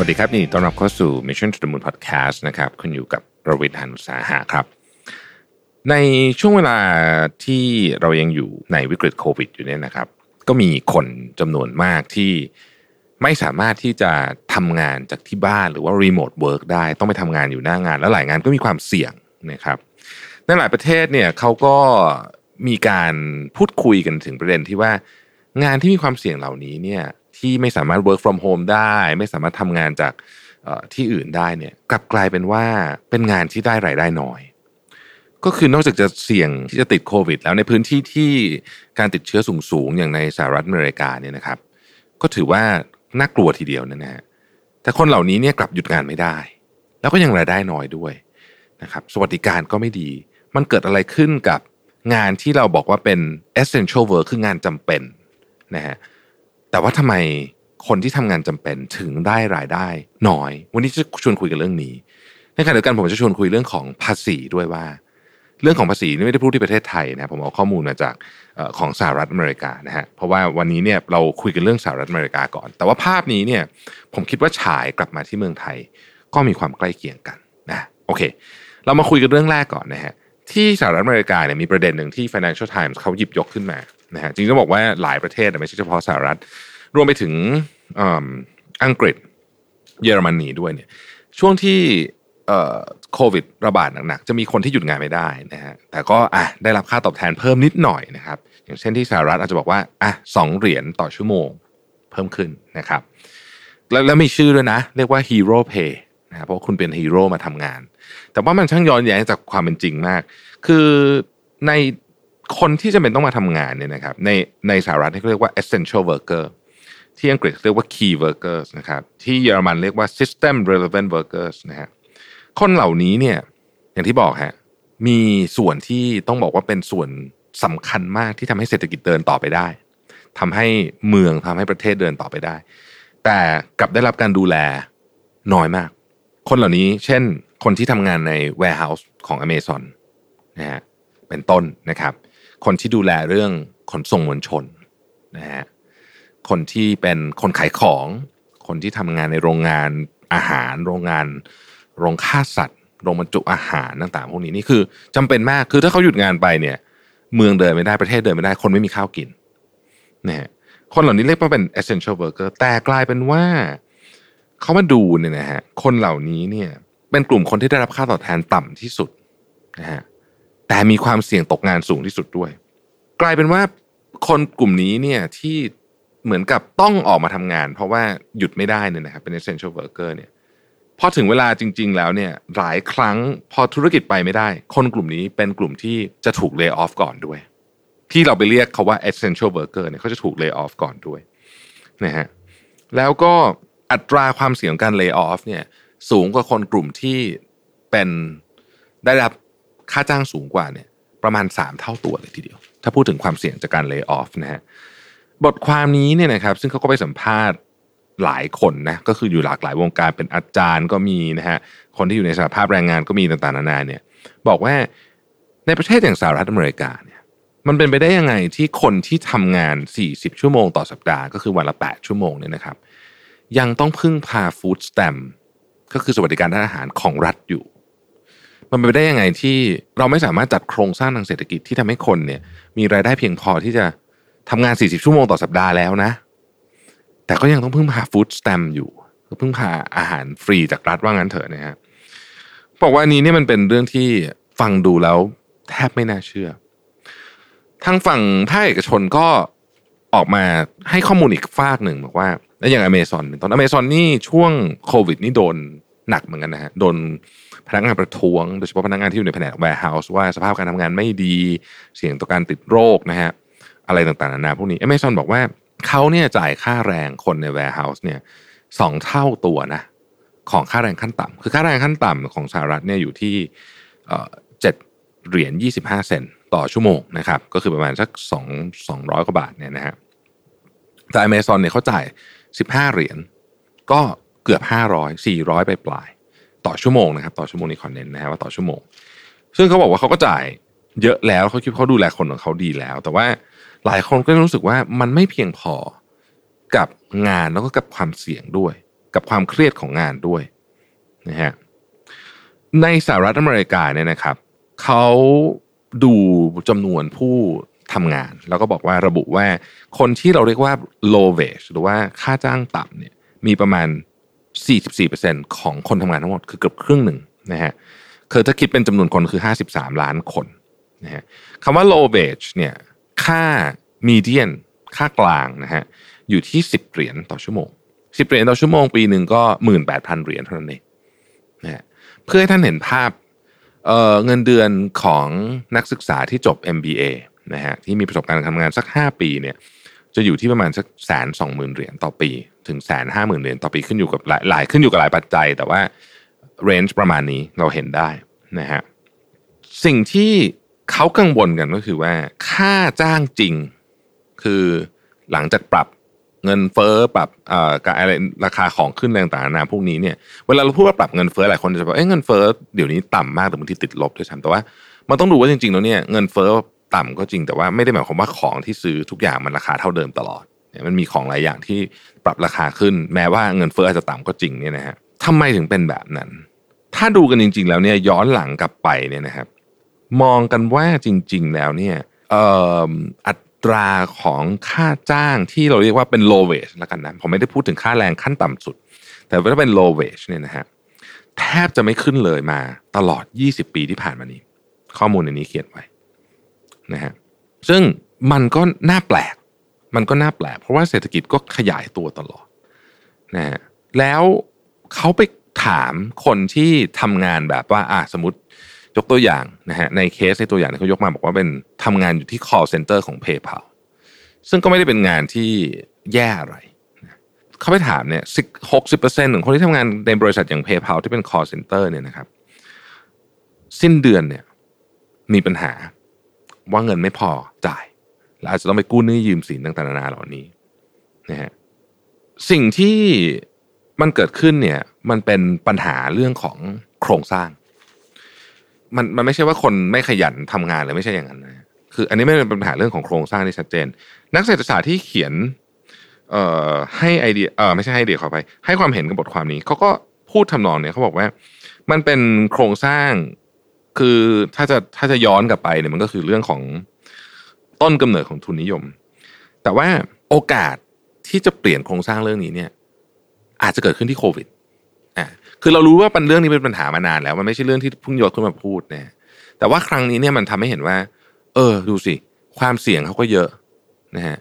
วัสดีครับนี่ต้อนรับเข้าสู่ Mission to the Moon Podcast นะครับคุณอยู่กับรวิศ หาญอุตสาหะครับ ในช่วงเวลาที่เรายังอยู่ในวิกฤตโควิดอยู่เนี่ยนะครับ ก็มีคนจำนวนมากที่ไม่สามารถที่จะทำงานจากที่บ้านหรือว่า remote work ได้ต้องไปทำงานอยู่หน้างาน แล้วหลายงานก็มีความเสี่ยงนะครับในหลายประเทศเนี่ยเขาก็มีการพูดคุยกันถึงประเด็นที่ว่างานที่มีความเสี่ยงเหล่านี้เนี่ย ที่ไม่สามารถ work from home ได้ ไม่สามารถทำงานจากที่อื่นได้เนี่ยกลับกลายเป็นว่าเป็นงานที่ได้รายได้น้อย ก็คือนอกจากจะเสี่ยงที่จะติดโควิด แล้วในพื้นที่ที่การติดเชื้อสูงๆอย่างในสหรัฐอเมริกาเนี่ยนะครับ ก็ถือว่าน่ากลัวทีเดียวนะฮะแต่คนเหล่านี้เนี่ยกลับหยุดงานไม่ได้ แล้วก็ยังรายได้น้อยด้วยนะครับสวัสดิการก็ไม่ดี มันเกิดอะไรขึ้นกับงานที่เราบอกว่าเป็น essential work คืองานจำเป็นนะฮะ แต่ว่าทำไมคนที่ทำงานจำเป็นถึงได้รายได้น้อย วันนี้จะชวนคุยกันเรื่องนี้ ในขณะเดียวกันผมจะชวนคุยเรื่องของภาษีด้วยว่า เรื่องของภาษีนี่ไม่ได้พูดที่ประเทศไทยนะผมเอาข้อมูลมาจากของสหรัฐอเมริกานะฮะเพราะว่าวันนี้เนี่ยเราคุยกันเรื่องสหรัฐอเมริกาก่อน แต่ว่าภาพนี้เนี่ยผมคิดว่าฉายกลับมาที่เมืองไทย ก็มีความใกล้เคียงกันนะโอเค เรามาคุยกันเรื่องแรกก่อนนะฮะที่สหรัฐอเมริกาเนี่ยมีประเด็นหนึ่งที่ Financial Times เขาหยิบยกขึ้นมา นะฮะจริงๆต้องบอกว่าหลายประเทศไม่ใช่เฉพาะสหรัฐ รวมไปถึงอังกฤษเยอรมนีด้วยเนี่ยช่วงที่โควิดระบาดหนักๆ จะมีคนที่หยุดงานไม่ได้นะฮะแต่ก็อะได้รับค่าตอบแทนเพิ่มนิดหน่อยนะครับ อย่างเช่นที่สหรัฐอาจจะบอกว่าอะสองเหรียญต่อชั่วโมงเพิ่มขึ้นนะครับ แล้วแล้วมีชื่อด้วยนะ เรียกว่า Hero Pay นะเพราะคุณเป็นฮีโร่มาทำงาน แต่ว่ามันช่างย้อนแย้งจากความเป็นจริงมาก คือใน คนที่จะเป็นต้องมาทำงานเนี่ยนะครับในในสหรัฐเขาเรียกว่า essential worker ที่อังกฤษเรียกว่า key workers นะครับที่เยอรมันเรียกว่า system relevant workers นะฮะคนเหล่านี้เนี่ยอย่างที่บอกฮะมีส่วนที่ต้องบอกว่าเป็นส่วนสำคัญมากที่ทำให้เศรษฐกิจเดินต่อไปได้ทำให้เมืองทำให้ประเทศเดินต่อไปได้ แต่กลับได้รับการดูแลน้อยมาก คนเหล่านี้ เช่น คนที่ทำงานใน warehouse ของ Amazon นะฮะเป็นต้นนะครับ คนที่ดูแลเรื่องขนส่งมวลชนนะฮะคนที่เป็นคนขายของ คนที่ทำงานในโรงงานอาหาร โรงงาน โรงฆ่าสัตว์ โรงบรรจุอาหารต่างๆพวกนี้นี่คือจำเป็นมากคือถ้าเขาหยุดงานไปเนี่ย เมืองเดินไม่ได้ประเทศเดินไม่ได้ คนไม่มีข้าวกินนะฮะคนเหล่านี้เรียกว่าเป็น essential worker แต่กลายเป็นว่าเขามาดูเนี่ยนะฮะคนเหล่านี้เนี่ยเป็นกลุ่มคนที่ได้รับค่าตอบแทนต่ำที่สุดนะฮะ แต่มีความเสี่ยงตกงานสูงที่สุดด้วย กลายเป็นว่าคนกลุ่มนี้เนี่ยที่เหมือนกับต้องออกมาทำงาน เพราะว่าหยุดไม่ได้เนี่ยนะครับเป็น essential worker เนี่ยพอถึงเวลาจริง ๆ แล้วเนี่ยหลายครั้งพอธุรกิจไปไม่ได้ คนกลุ่มนี้เป็นกลุ่มที่จะถูกเลิกออฟก่อนด้วย ที่เราไปเรียกเขาว่า essential worker เนี่ยเขาจะถูกเลิกออฟก่อนด้วยนะฮะแล้วก็อัตราความเสี่ยงการเลิกออฟเนี่ยสูงกว่าคนกลุ่มที่เป็นได้รับ ค่าจ้างสูงกว่าเนี่ยประมาณ 3 เท่าตัวเลยทีเดียว ถ้าพูดถึงความเสี่ยงจากการเลิกออฟนะฮะบทความนี้เนี่ยนะครับซึ่งเขาก็ไปสัมภาษณ์หลายคนนะก็คืออยู่หลากหลายวงการเป็นอาจารย์ก็มีนะฮะคนที่อยู่ในสหภาพแรงงานก็มีต่างๆนานาเนี่ยบอกว่าในประเทศอย่างสหรัฐอเมริกาเนี่ยมันเป็นไปได้ยังไงที่คนที่ทำงาน 40 ชั่วโมงต่อสัปดาห์ก็คือวันละ 8 ชั่วโมงเนี่ยนะครับ ยังต้องพึ่งพาฟู้ดสแตมก็คือสวัสดิการทางอาหารของรัฐอยู่ มันเป็นไปได้ยังไงที่เราไม่สามารถจัดโครงสร้างทางเศรษฐกิจที่ทำให้คนเนี่ย มีรายได้เพียงพอที่จะทำงาน 40 ชั่วโมงต่อสัปดาห์แล้วนะ แต่ก็ยังต้องพึ่งพาฟู้ดสแตมอยู่พึ่งพาอาหารฟรีจากรัฐว่างั้นเถอะนะฮะบอกว่านี้เนี่ยมันเป็นเรื่องที่ฟังดูแล้วแทบไม่น่าเชื่อ ทางฝั่งภาคเอกชนก็ออกมาให้ข้อมูลอีกฝากหนึ่งบอกว่า แล้วอย่างอเมซอนตอนอเมซอนนี่ช่วงโควิดนี่โดน หนักเหมือนกันนะฮะโดนพนักงานประท้วงโดยเฉพาะพนักงานที่อยู่ในแผนกแวร์เฮาส์ว่าสภาพการทำงานไม่ดีเสี่ยงต่อการติดโรคนะฮะอะไรต่างๆนานาพวกนี้ Amazon บอกว่าเขาเนี่ยจ่ายค่าแรงคนใน warehouse เนี่ยสองเท่าตัวนะของค่าแรงขั้นต่ำคือค่าแรงขั้นต่ำของสหรัฐเนี่ยอยู่ที่เจ็ดเหรียญยี่สิบห้าเซนต่อชั่วโมงนะครับก็คือประมาณสักสองสองร้อยกว่าบาทเนี่ยนะฮะแต่อเมซอนเนี่ยเขาจ่ายสิบห้าเหรียญก็ เกือบห้าร้อยสี่ร้อยไปปลายต่อชั่วโมงนะครับต่อชั่วโมงนี้คอนเน้นนะฮะว่าต่อชั่วโมง ซึ่งเขาบอกว่าเขาก็จ่ายเยอะแล้วเขาคิดเขาดูแลคนของเขาดีแล้ว แต่ว่าหลายคนก็รู้สึกว่ามันไม่เพียงพอกับงานแล้วก็กับความเสี่ยงด้วย กับความเครียดของงานด้วยนะฮะในสหรัฐอเมริกาเนี่ยนะครับเขาดูจำนวนผู้ทำงาน แล้วก็บอกว่าระบุว่าคนที่เราเรียกว่า low wage หรือว่าค่าจ้างต่ำเนี่ยมีประมาณ 44%ของคนทำงานทั้งหมดคือเกือบครึ่งหนึ่งนะฮะคือถ้าคิดเป็นจำนวนคนคือ 53 ล้านคนนะฮะคำว่า low wage เนี่ยค่า median ค่ากลางนะฮะอยู่ที่ 10 เหรียญต่อชั่วโมง 10 เหรียญต่อชั่วโมงปีหนึ่งก็ 18,000 เหรียญเท่านั้นเองนะฮะเพื่อให้ท่านเห็นภาพเเงินเดือนของนักศึกษาที่จบ MBA นะฮะที่มีประสบการณ์ทำงานสัก 5 ปีเนี่ย จะอยู่ที่ประมาณสักแสนสองหมื่นเหรียญต่อปี ถึงแสนห้าหมื่นเหรียญต่อปีขึ้นอยู่กับหลายขึ้นอยู่กับหลายปัจจัย แต่ว่าเรนจ์ประมาณนี้เราเห็นได้นะฮะสิ่งที่เขากังวลกันก็คือว่า ค่าจ้างจริงคือหลังจากปรับเงินเฟ้อปรับเอ่ออะไรราคาของขึ้นต่างๆนานาพวกนี้เนี่ยเวลาเราพูดว่าปรับเงินเฟ้อหลายคนจะบอกเอ้เงินเฟ้อเดี๋ยวนี้ต่ำมากแต่บางทีติดลบด้วยซ้ำแต่ว่ามันต้องดูว่าจริงๆแล้วเนี่ยเงินเฟ้อ ต่ำก็จริงแต่ว่าไม่ได้หมายความว่าของที่ซื้อทุกอย่างมันราคาเท่าเดิมตลอดเนี่ยมันมีของหลายอย่างที่ปรับราคาขึ้น แม้ว่าเงินเฟ้ออาจจะต่ำก็จริงเนี่ยนะฮะทำไมถึงเป็นแบบนั้น ถ้าดูกันจริง ๆ แล้วเนี่ยย้อนหลังกลับไปเนี่ยนะครับ มองกันว่าจริง ๆ แล้วเนี่ยอัตราของค่าจ้างที่เราเรียกว่าเป็น low wage ล้วกันนะผมไม่ได้พูดถึงค่าแรงขั้นต่ำสุด แต่ถ้าเป็น low wage เนี่ยนะฮะแทบจะไม่ขึ้นเลยมาตลอด 20 ปีที่ผ่านมานี้ ข้อมูลในนี้เขียนไว้ นะฮะซึ่งมันก็น่าแปลก มันก็น่าแปลก เพราะว่าเศรษฐกิจก็ขยายตัวตลอดนะฮะแล้วเขาไปถามคนที่ทำงานแบบว่าอะสมมติยกตัวอย่างนะฮะในเคสในตัวอย่างที่เขายกมาบอกว่าเป็นทำงานอยู่ที่ call center ของ PayPal ซึ่งก็ไม่ได้เป็นงานที่แย่อะไรเขาไปถามเนี่ยหกสิบเปอร์เซ็นต์ของคนที่ทำงานในบริษัทอย่าง PayPal ที่เป็น call center เนี่ยนะครับ สิ้นเดือนเนี่ยมีปัญหา ว่าเงินไม่พอจ่ายแล้วอาจจะต้องไปกู้หนี้ยืมสินต่างๆนานาเหล่านี้นะฮะสิ่งที่มันเกิดขึ้นเนี่ยมันเป็นปัญหาเรื่องของโครงสร้าง มันมันไม่ใช่ว่าคนไม่ขยันทำงานเลยไม่ใช่อย่างนั้นนะคือ อันนี้ไม่เป็นปัญหาเรื่องของโครงสร้างที่ชัดเจน นักเศรษฐศาสตร์ที่เขียนเอ่อให้ไอเดียเออไม่ใช่ให้ไอเดียขอไปให้ความเห็นกับบทความนี้เขาก็พูดทำนองเนี่ยเขาบอกว่า มันเป็นโครงสร้าง คือถ้าจะถ้าจะย้อนกลับไปเนี่ยมันก็คือเรื่องของต้นกำเนิดของทุนนิยม แต่ว่าโอกาสที่จะเปลี่ยนโครงสร้างเรื่องนี้เนี่ย อาจจะเกิดขึ้นที่โควิดอ่าคือเรารู้ว่าปัญเรื่องนี้เป็นปัญหามานานแล้ว มันไม่ใช่เรื่องที่เพิ่งยกขึ้นมาพูดนะแต่ว่าครั้งนี้เนี่ยมันทำให้เห็นว่า เออ ดูสิ ความเสี่ยงเขาก็เยอะนะฮะ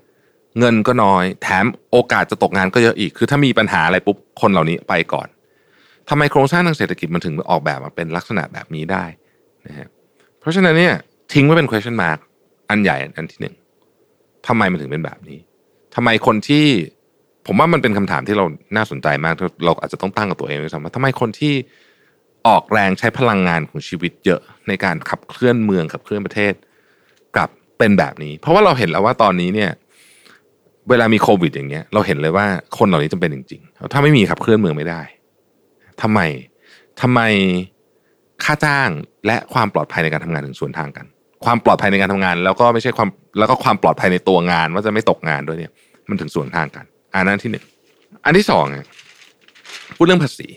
เงินก็น้อย แถมโอกาสจะตกงานก็เยอะอีก คือถ้ามีปัญหาอะไรปุ๊บคนเหล่านี้ไปก่อนทำไมโครงสร้างทางเศรษฐกิจมันถึงออกแบบมาเป็นลักษณะแบบนี้ได้ นะฮะเพราะฉะนั้นเนี่ยทิ้งไว้เป็น question mark อันใหญ่อันที่หนึ่งทำไมมันถึงเป็นแบบนี้ทำไมคนที่ผมว่ามันเป็นคำถามที่เราน่าสนใจมาก เราอาจจะต้องตั้งกับตัวเองด้วยซ้ำว่าทำไมคนที่ออกแรงใช้พลังงานของชีวิตเยอะในการขับเคลื่อนเมืองขับเคลื่อนประเทศกลับเป็นแบบนี้ เพราะว่าเราเห็นแล้วว่าตอนนี้เนี่ย เวลามีโควิด อย่างเงี้ย เราเห็นเลยว่าคนเหล่านี้จำเป็นจริง ๆ ถ้าไม่มีขับเคลื่อนเมืองไม่ได้ทำไมทำไม ค่าจ้างและความปลอดภัยในการทำงานถึงส่วนทางกัน ความปลอดภัยในการทำงาน แล้วก็ไม่ใช่ความแล้วก็ความปลอดภัยในตัวงาน ว่าจะไม่ตกงานด้วยเนี่ย มันถึงส่วนทางกัน อันนั้นที่หนึ่งอันที่สองพูดเรื่องภาษี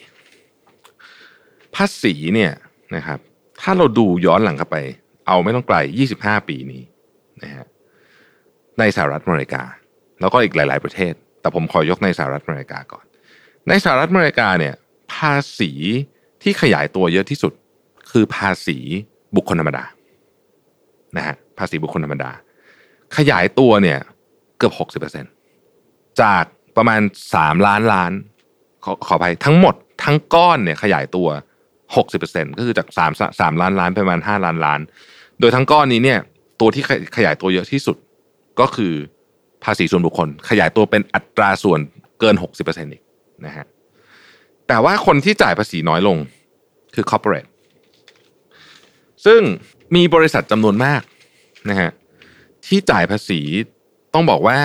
ภาษีเนี่ยนะครับ ถ้าเราดูย้อนหลังเข้าไป เอาไม่ต้องไกล 25 ปีนี้นะฮะในสหรัฐอเมริกา แล้วก็อีกหลาย ๆ ประเทศ แต่ผมขอยกในสหรัฐอเมริกาก่อน ในสหรัฐอเมริกาเนี่ย ภาษีที่ขยายตัวเยอะที่สุด คือภาษีบุคคลธรรมดานะฮะภาษีบุคคลธรรมดา ขยายตัวเนี่ยเกือบหกสิบเปอร์เซ็นจากประมาณสามล้านล้าน ขอขอไปทั้งหมดทั้งก้อนเนี่ยขยายตัวหกสิบเปอร์เซ็นก็คือจากสามสามล้านล้านปประมาณห้าล้านล้าน โดยทั้งก้อนนี้เนี่ย ตัวที่ขยายตัวเยอะที่สุดก็คือภาษีส่วนบุคคล ขยายตัวเป็นอัตราส่วนเกินหกสิบเปอร์เซ็นต์อีกนะฮะแต่ว่าคนที่จ่ายภาษีน้อยลงคือ corporate ซึ่งมีบริษัทจำนวนมากนะฮะที่จ่ายภาษีต้องบอกว่า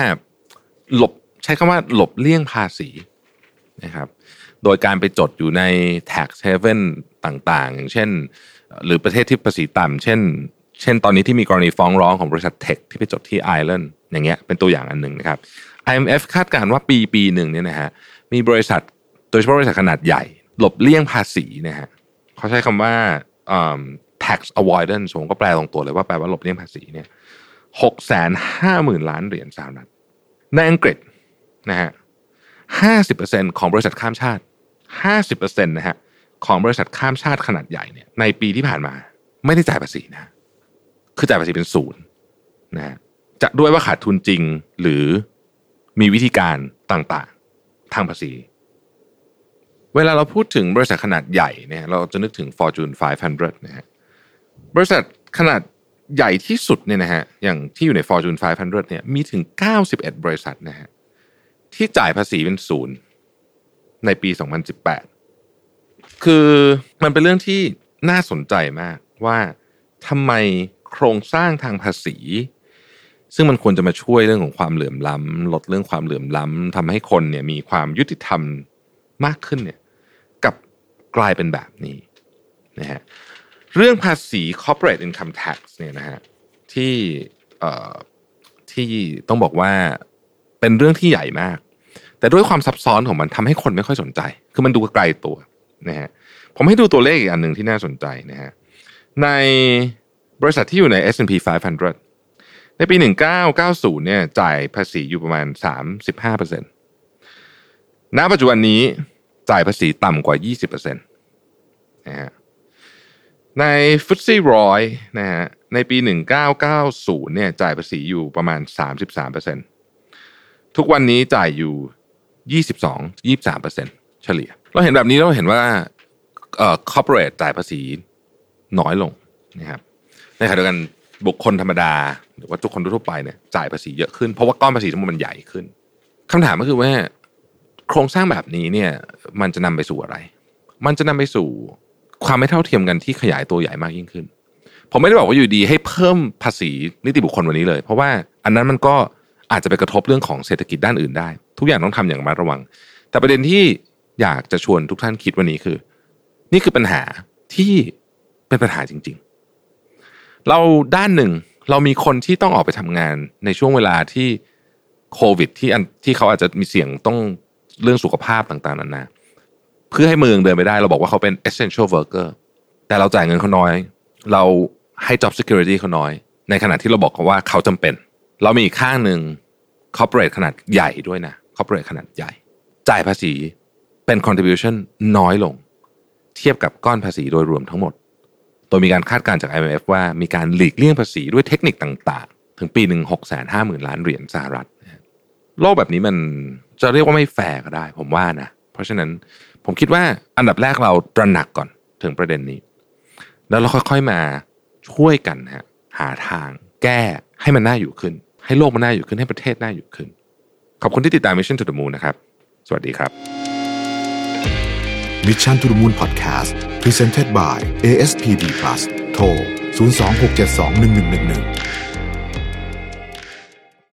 หลบใช้คำว่าหลบเลี่ยงภาษีนะครับโดยการไปจดอยู่ใน tax haven ต่างๆ อย่างเช่น หรือประเทศที่ภาษีต่ำเช่น เช่นตอนนี้ที่มีกรณีฟ้องร้องของบริษัทเทคที่ไปจดที่ไอร์แลนด์อย่างเงี้ยเป็นตัวอย่างอันหนึ่งนะครับ IMF คาดการณ์ว่าปีปีหนึ่งเนี่ยนะฮะมีบริษัทโดยเฉพาะบริษัทขนาดใหญ่ หลบเลี่ยงภาษีนะฮะเขาใช้คำว่า tax avoidance ผมก็แปลตรงตัวเลยว่าแปลว่าหลบเลี่ยงภาษีเนี่ยหกแสนห้าหมื่นล้านเหรียญสหรัฐในอังกฤษนะฮะห้าสิบเปอร์เซ็นของบริษัทข้ามชาติห้าสิบเปอร์เซ็นต์นะฮะของบริษัทข้ามชาติขนาดใหญ่เนี่ยในปีที่ผ่านมา ไม่ได้จ่ายภาษีนะ คือจ่ายภาษีเป็นศูนย์นะฮะจะด้วยว่าขาดทุนจริงหรือมีวิธีการต่างๆ ทางภาษี เวลาเราพูดถึงบริษัทขนาดใหญ่เนี่ยเราจะนึกถึง Fortune 500นะฮะ บริษัทขนาดใหญ่ที่สุดเนี่ยนะฮะอย่างที่อยู่ใน Fortune 500 เนี่ยมีถึง 91 บริษัทนะฮะที่จ่ายภาษีเป็นศูนย์ในปี 2018 คือมันเป็นเรื่องที่น่าสนใจมากว่าทำไมโครงสร้างทางภาษี ซึ่งมันควรจะมาช่วยเรื่องของความเหลื่อมล้ำลดเรื่องความเหลื่อมล้ำทำให้คนเนี่ยมีความยุติธรรมมากขึ้นเนี่ยกับกลายเป็นแบบนี้นะฮะ เรื่องภาษี corporate income tax เนี่ยนะฮะที่ที่ต้องบอกว่าเป็นเรื่องที่ใหญ่มาก แต่ด้วยความซับซ้อนของมันทำให้คนไม่ค่อยสนใจ คือมันดูไกลตัวนะฮะผมให้ดูตัวเลขอีกอันหนึ่งที่น่าสนใจนะฮะในบริษัทที่อยู่ใน S&P 500 ในปี 1990เนี่ยจ่ายภาษีอยู่ประมาณ 35%ณปัจจุบันนี้จ่ายภาษีต่ำกว่า 20%นะฮะ ในฟุตซี่ร้อยนะฮะในปี 1990เนี่ยจ่ายภาษีอยู่ประมาณ 33%ทุกวันนี้จ่ายอยู่ 22 23%เฉลี่ย เราเห็นแบบนี้เราเห็นว่าเอ่อ corporate จ่ายภาษีน้อยลงนะครับในขณะเดียวกันบุคคลธรรมดา หรือว่าทุกคนทั่วไปเนี่ยจ่ายภาษีเยอะขึ้น เพราะว่าก้อนภาษีทั้งหมดมันใหญ่ขึ้นคำถามก็คือว่า โครงสร้างแบบนี้เนี่ย มันจะนำไปสู่อะไร มันจะนำไปสู่ ความไม่เท่าเทียมกันที่ขยายตัวใหญ่มากยิ่งขึ้น ผมไม่ได้บอกว่าอยู่ดีให้เพิ่มภาษีนิติบุคคลวันนี้เลย เพราะว่าอันนั้นมันก็อาจจะไปกระทบเรื่องของเศรษฐกิจด้านอื่นได้ ทุกอย่างต้องทำอย่างระมัดระวัง แต่ประเด็นที่อยากจะชวนทุกท่านคิดวันนี้คือ นี่คือปัญหาที่เป็นปัญหาจริง ๆ เราด้านหนึ่งเรามีคนที่ต้องออกไปทำงานในช่วงเวลาที่โควิดที่ที่เขาอาจจะมีเสี่ยงต้องเรื่องสุขภาพต่างๆนานา เพื่อให้เมืองเดินไปได้ เราบอกว่าเขาเป็น essential worker แต่เราจ่ายเงินเขาน้อย เราให้ job security เขาน้อย ในขณะที่เราบอกเขาว่าเขาจำเป็น เรามีอีกข้างหนึ่ง corporate ขนาดใหญ่ด้วยนะ corporate ขนาดใหญ่ จ่ายภาษีเป็น contribution น้อยลง เทียบกับก้อนภาษีโดยรวมทั้งหมด โดยมีการคาดการณ์จาก IMF ว่ามีการหลีกเลี่ยงภาษีด้วยเทคนิคต่างๆ ถึงปีหนึ่งหกแสนห้าหมื่นล้านเหรียญสหรัฐ โลกแบบนี้มันจะเรียกว่าไม่แฟร์ก็ได้ ผมว่านะ เพราะฉะนั้นผมคิดว่าอันดับแรกเราตระหนักก่อนถึงประเด็นนี้ แล้วเราค่อยๆมาช่วยกันฮะหาทางแก้ให้มันน่าอยู่ขึ้น ให้โลกมันน่าอยู่ขึ้นให้ประเทศน่าอยู่ขึ้น ขอบคุณที่ติดตาม Mission to the Moon นะครับ สวัสดีครับ Mission to the Moon Podcast Presented by ASPD Plus โทร 026721111